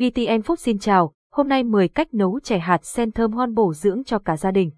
VTN Food xin chào, hôm nay 10 cách nấu chè hạt sen thơm ngon bổ dưỡng cho cả gia đình.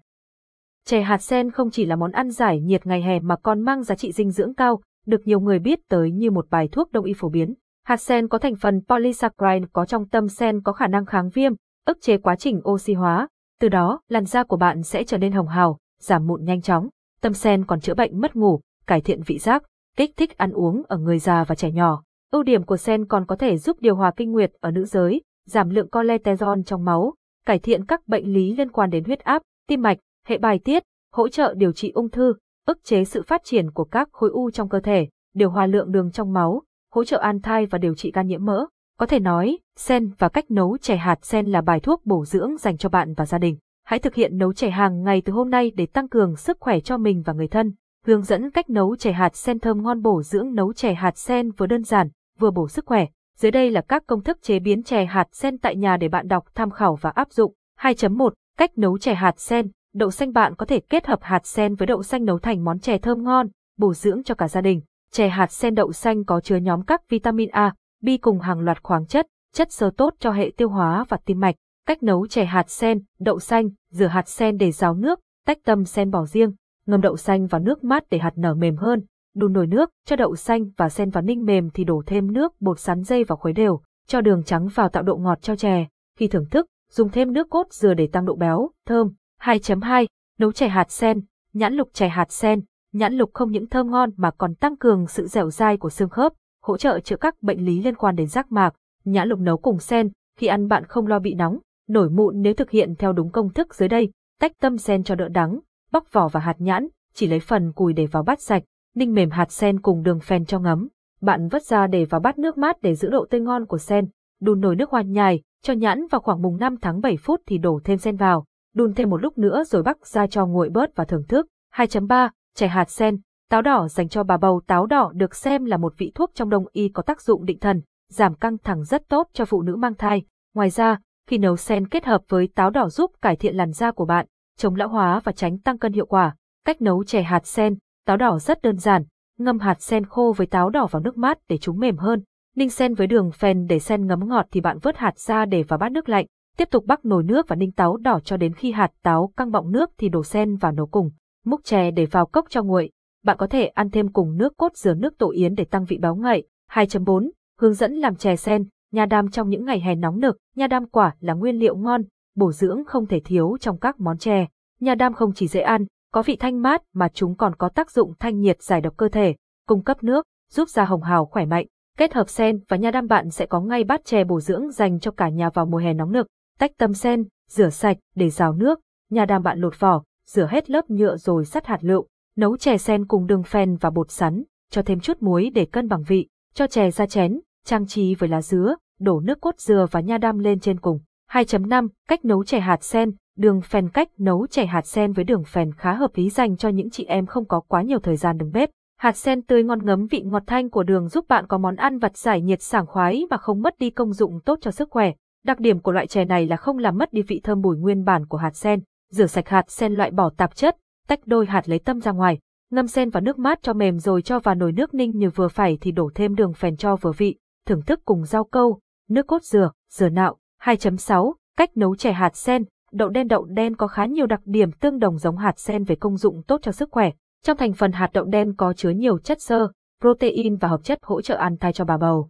Chè hạt sen không chỉ là món ăn giải nhiệt ngày hè mà còn mang giá trị dinh dưỡng cao, được nhiều người biết tới như một bài thuốc đông y phổ biến. Hạt sen có thành phần polysaccharide có trong tâm sen có khả năng kháng viêm, ức chế quá trình oxy hóa, từ đó làn da của bạn sẽ trở nên hồng hào, giảm mụn nhanh chóng. Tâm sen còn chữa bệnh mất ngủ, cải thiện vị giác, kích thích ăn uống ở người già và trẻ nhỏ. Ưu điểm của sen còn có thể giúp điều hòa kinh nguyệt ở nữ giới, giảm lượng cholesterol trong máu, cải thiện các bệnh lý liên quan đến huyết áp, tim mạch, hệ bài tiết, hỗ trợ điều trị ung thư, ức chế sự phát triển của các khối u trong cơ thể, điều hòa lượng đường trong máu, hỗ trợ an thai và điều trị gan nhiễm mỡ. Có thể nói, sen và cách nấu chè hạt sen là bài thuốc bổ dưỡng dành cho bạn và gia đình. Hãy thực hiện nấu chè hàng ngày từ hôm nay để tăng cường sức khỏe cho mình và người thân. Hướng dẫn cách nấu chè hạt sen thơm ngon bổ dưỡng nấu chè hạt sen vừa đơn giản, vừa bổ sức khỏe. Dưới đây là các công thức chế biến chè hạt sen tại nhà để bạn đọc tham khảo và áp dụng. 2.1 Cách nấu chè hạt sen Đậu xanh bạn có thể kết hợp hạt sen với đậu xanh nấu thành món chè thơm ngon, bổ dưỡng cho cả gia đình. Chè hạt sen đậu xanh có chứa nhóm các vitamin A, B cùng hàng loạt khoáng chất, chất xơ tốt cho hệ tiêu hóa và tim mạch. Cách nấu chè hạt sen, đậu xanh, rửa hạt sen để ráo nước, tách tâm sen bỏ riêng, ngâm đậu xanh vào nước mát để hạt nở mềm hơn, đun nồi nước, cho đậu xanh và sen vào ninh mềm thì đổ thêm nước bột sắn dây vào khuấy đều, cho đường trắng vào tạo độ ngọt cho chè. Khi thưởng thức, dùng thêm nước cốt dừa để tăng độ béo, thơm. 2.2 Nấu chè hạt sen, nhãn lục chè hạt sen, nhãn lục không những thơm ngon mà còn tăng cường sự dẻo dai của xương khớp, hỗ trợ chữa các bệnh lý liên quan đến giác mạc. Nhãn lục nấu cùng sen, khi ăn bạn không lo bị nóng, nổi mụn nếu thực hiện theo đúng công thức dưới đây, tách tâm sen cho đỡ đắng, bóc vỏ và hạt nhãn, chỉ lấy phần cùi để vào bát sạch, ninh mềm hạt sen cùng đường phèn cho ngấm. Bạn vớt ra để vào bát nước mát để giữ độ tươi ngon của sen, đun nồi nước hoa nhài, cho nhãn vào khoảng mùng 5 tháng 7 phút thì đổ thêm sen vào, đun thêm một lúc nữa rồi bắc ra cho nguội bớt và thưởng thức. 2.3 Chè hạt sen, táo đỏ dành cho bà bầu táo đỏ được xem là một vị thuốc trong đông y có tác dụng định thần, giảm căng thẳng rất tốt cho phụ nữ mang thai. Ngoài ra, khi nấu sen kết hợp với táo đỏ giúp cải thiện làn da của bạn, chống lão hóa và tránh tăng cân hiệu quả. Cách nấu chè hạt sen, táo đỏ rất đơn giản, ngâm hạt sen khô với táo đỏ vào nước mát để chúng mềm hơn. Ninh sen với đường phèn để sen ngấm ngọt thì bạn vớt hạt ra để vào bát nước lạnh, tiếp tục bắc nồi nước và ninh táo đỏ cho đến khi hạt táo căng bọng nước thì đổ sen vào nấu cùng. Múc chè để vào cốc cho nguội. Bạn có thể ăn thêm cùng nước cốt dừa nước tổ yến để tăng vị béo ngậy. 2.4 Hướng dẫn làm chè sen, nha đam trong những ngày hè nóng nực, nha đam quả là nguyên liệu ngon, bổ dưỡng không thể thiếu trong các món chè. Nha đam không chỉ dễ ăn, có vị thanh mát mà chúng còn có tác dụng thanh nhiệt giải độc cơ thể, cung cấp nước, giúp da hồng hào khỏe mạnh. Kết hợp sen và nha đam bạn sẽ có ngay bát chè bổ dưỡng dành cho cả nhà vào mùa hè nóng nực. Tách tâm sen, rửa sạch để rào nước, nha đam bạn lột vỏ, rửa hết lớp nhựa rồi sắt hạt lựu, nấu chè sen cùng đường phèn và bột sắn, cho thêm chút muối để cân bằng vị, cho chè ra chén, trang trí với lá dứa, đổ nước cốt dừa và nha đam lên trên cùng. 2.5 Cách nấu chè hạt sen, đường phèn cách nấu chè hạt sen với đường phèn khá hợp lý dành cho những chị em không có quá nhiều thời gian đứng bếp. Hạt sen tươi ngon ngấm vị ngọt thanh của đường giúp bạn có món ăn vặt giải nhiệt sảng khoái mà không mất đi công dụng tốt cho sức khỏe. Đặc điểm của loại chè này là không làm mất đi vị thơm bùi nguyên bản của hạt sen. Rửa sạch hạt sen loại bỏ tạp chất, tách đôi hạt lấy tâm ra ngoài, ngâm sen vào nước mát cho mềm rồi cho vào nồi nước ninh như vừa phải thì đổ thêm đường phèn cho vừa vị, thưởng thức cùng rau câu, nước cốt dừa, dừa nạo. 2.6 Cách nấu chè hạt sen Đậu đen Đậu đen có khá nhiều đặc điểm tương đồng giống hạt sen về công dụng tốt cho sức khỏe. Trong thành phần hạt đậu đen có chứa nhiều chất xơ, protein và hợp chất hỗ trợ ăn thai cho bà bầu.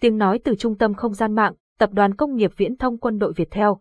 Tiếng nói từ Trung tâm Không gian mạng, Tập đoàn Công nghiệp Viễn thông Quân đội Việt Theo.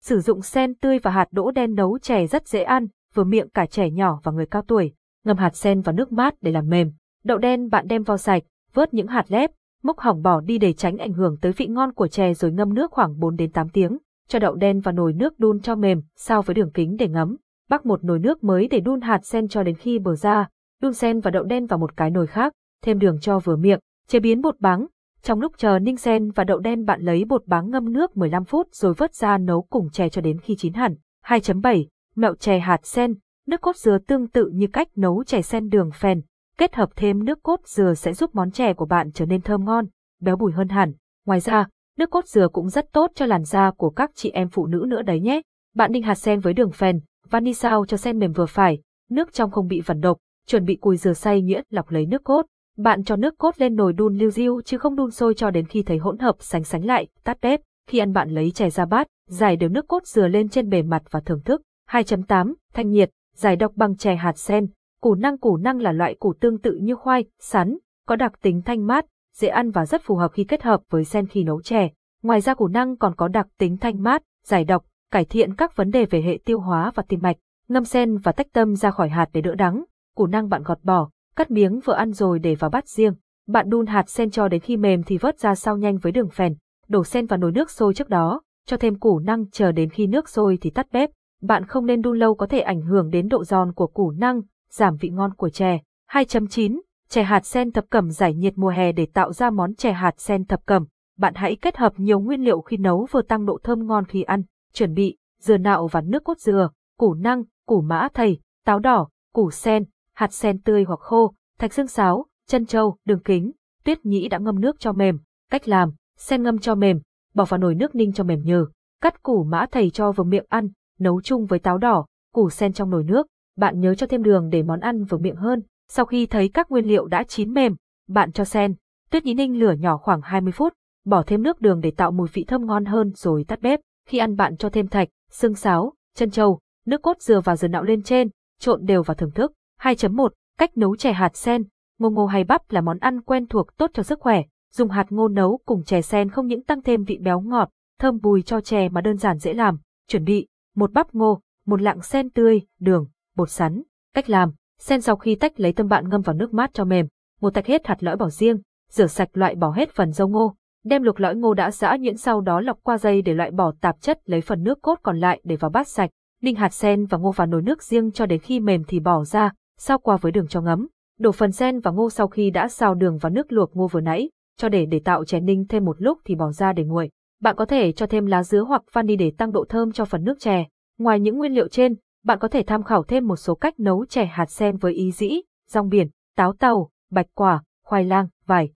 Sử dụng sen tươi và hạt đỗ đen nấu chè rất dễ ăn, vừa miệng cả trẻ nhỏ và người cao tuổi. Ngâm hạt sen vào nước mát để làm mềm. Đậu đen bạn đem vào sạch, vớt những hạt lép, múc hỏng bỏ đi để tránh ảnh hưởng tới vị ngon của chè rồi ngâm nước khoảng 4 đến 8 tiếng. Cho đậu đen vào nồi nước đun cho mềm, sao với đường kính để ngấm. Bắc một nồi nước mới để đun hạt sen cho đến khi bờ ra, đun sen và đậu đen vào một cái nồi khác, thêm đường cho vừa miệng, chế biến bột báng. Trong lúc chờ ninh sen và đậu đen bạn lấy bột báng ngâm nước 15 phút rồi vớt ra nấu cùng chè cho đến khi chín hẳn. 2.7 Mẹo chè hạt sen, nước cốt dừa tương tự như cách nấu chè sen đường phèn, kết hợp thêm nước cốt dừa sẽ giúp món chè của bạn trở nên thơm ngon, béo bùi hơn hẳn. Ngoài ra, nước cốt dừa cũng rất tốt cho làn da của các chị em phụ nữ nữa đấy nhé. Bạn ninh hạt sen với đường phèn, vani sao cho sen mềm vừa phải, nước trong không bị vẩn độc, chuẩn bị cùi dừa xay nhuyễn lọc lấy nước cốt. Bạn cho nước cốt lên nồi đun liu riu chứ không đun sôi cho đến khi thấy hỗn hợp sánh sánh lại, tắt bếp. Khi ăn bạn lấy chè ra bát, giải đều nước cốt dừa lên trên bề mặt và thưởng thức. 2.8. Thanh nhiệt, giải độc bằng chè hạt sen. Củ năng củ năng là loại củ tương tự như khoai, sắn, có đặc tính thanh mát, dễ ăn và rất phù hợp khi kết hợp với sen khi nấu chè. Ngoài ra củ năng còn có đặc tính thanh mát, giải độc, cải thiện các vấn đề về hệ tiêu hóa và tim mạch. Ngâm sen và tách tâm ra khỏi hạt để đỡ đắng. Củ năng bạn gọt bỏ, cắt miếng vừa ăn rồi để vào bát riêng. Bạn đun hạt sen cho đến khi mềm thì vớt ra sau nhanh với đường phèn. Đổ sen vào nồi nước sôi trước đó, cho thêm củ năng chờ đến khi nước sôi thì tắt bếp. Bạn không nên đun lâu có thể ảnh hưởng đến độ giòn của củ năng, giảm vị ngon của chè. 2.9 Chè hạt sen thập cẩm giải nhiệt mùa hè để tạo ra món chè hạt sen thập cẩm. Bạn hãy kết hợp nhiều nguyên liệu khi nấu vừa tăng độ thơm ngon khi ăn. Chuẩn bị dừa nạo và nước cốt dừa, củ năng, củ mã thầy, táo đỏ, củ sen, hạt sen tươi hoặc khô, thạch xương sáo, chân trâu, đường kính, tuyết nhĩ đã ngâm nước cho mềm. Cách làm: sen ngâm cho mềm, bỏ vào nồi nước ninh cho mềm nhừ, cắt củ mã thầy cho vào miệng ăn, nấu chung với táo đỏ, củ sen trong nồi nước. Bạn nhớ cho thêm đường để món ăn vừa miệng hơn. Sau khi thấy các nguyên liệu đã chín mềm, bạn cho sen, tuyết nhí ninh lửa nhỏ khoảng 20 phút, bỏ thêm nước đường để tạo mùi vị thơm ngon hơn rồi tắt bếp. Khi ăn bạn cho thêm thạch, xương sáo, chân trâu, nước cốt dừa và dừa nạo lên trên, trộn đều và thưởng thức. 2.1 Cách nấu chè hạt sen Ngô ngô hay bắp là món ăn quen thuộc tốt cho sức khỏe. Dùng hạt ngô nấu cùng chè sen không những tăng thêm vị béo ngọt, thơm bùi cho chè mà đơn giản dễ làm. Chuẩn bị một bắp ngô, một lạng sen tươi, đường, bột sắn. Cách làm Sen sau khi tách lấy tâm bạn ngâm vào nước mát cho mềm, một tách hết hạt lõi bỏ riêng, rửa sạch loại bỏ hết phần dâu ngô, đem luộc lõi ngô đã giã nhuyễn sau đó lọc qua dây để loại bỏ tạp chất lấy phần nước cốt còn lại để vào bát sạch, ninh hạt sen và ngô vào nồi nước riêng cho đến khi mềm thì bỏ ra, sao qua với đường cho ngấm. Đổ phần sen và ngô sau khi đã xào đường vào nước luộc ngô vừa nãy, cho để để tạo chè ninh thêm một lúc thì bỏ ra để nguội. Bạn có thể cho thêm lá dứa hoặc vani để tăng độ thơm cho phần nước chè. Ngoài những nguyên liệu trên, bạn có thể tham khảo thêm một số cách nấu chè hạt sen với ý dĩ, rong biển, táo tàu, bạch quả, khoai lang, vải.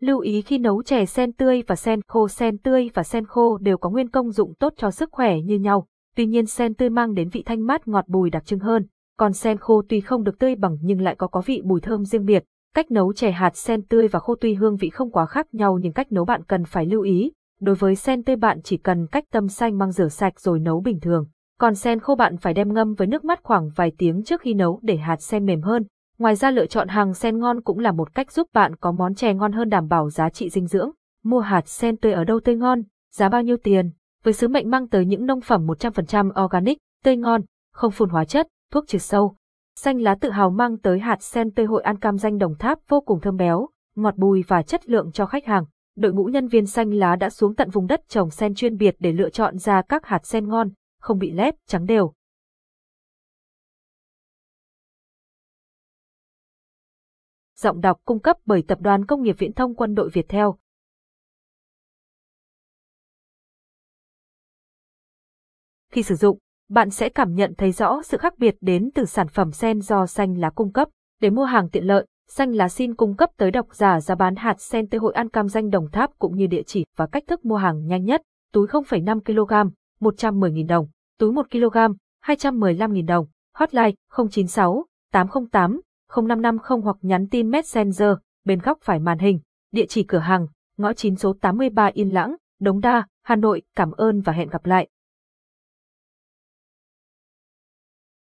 Lưu ý khi nấu chè sen tươi và sen khô sen tươi và sen khô đều có nguyên công dụng tốt cho sức khỏe như nhau, tuy nhiên sen tươi mang đến vị thanh mát ngọt bùi đặc trưng hơn, còn sen khô tuy không được tươi bằng nhưng lại có có vị bùi thơm riêng biệt. Cách nấu chè hạt sen tươi và khô tuy hương vị không quá khác nhau nhưng cách nấu bạn cần phải lưu ý. Đối với sen tươi bạn chỉ cần cách tâm xanh mang rửa sạch rồi nấu bình thường. Còn sen khô bạn phải đem ngâm với nước mắt khoảng vài tiếng trước khi nấu để hạt sen mềm hơn. Ngoài ra lựa chọn hàng sen ngon cũng là một cách giúp bạn có món chè ngon hơn đảm bảo giá trị dinh dưỡng. Mua hạt sen tươi ở đâu tươi ngon, giá bao nhiêu tiền? Với sứ mệnh mang tới những nông phẩm 100% organic, tươi ngon, không phun hóa chất, thuốc trừ sâu. Xanh lá tự hào mang tới hạt sen tươi hội an cam danh Đồng Tháp vô cùng thơm béo, ngọt bùi và chất lượng cho khách hàng. Đội ngũ nhân viên xanh lá đã xuống tận vùng đất trồng sen chuyên biệt để lựa chọn ra các hạt sen ngon, không bị lép, trắng đều. Giọng đọc cung cấp bởi Tập đoàn Công nghiệp Viễn thông Quân đội Việt Theo. Khi sử dụng, bạn sẽ cảm nhận thấy rõ sự khác biệt đến từ sản phẩm sen do xanh lá cung cấp. Để mua hàng tiện lợi, xanh lá xin cung cấp tới độc giả giá bán hạt sen tới hội an cam danh Đồng Tháp cũng như địa chỉ và cách thức mua hàng nhanh nhất, túi 0,5 kg, 110.000 đồng, túi 1 kg, 215.000 đồng, hotline 096 808 0550 hoặc nhắn tin Messenger bên góc phải màn hình, địa chỉ cửa hàng, ngõ 9 số 83 Yên Lãng, Đống Đa, Hà Nội. Cảm ơn và hẹn gặp lại.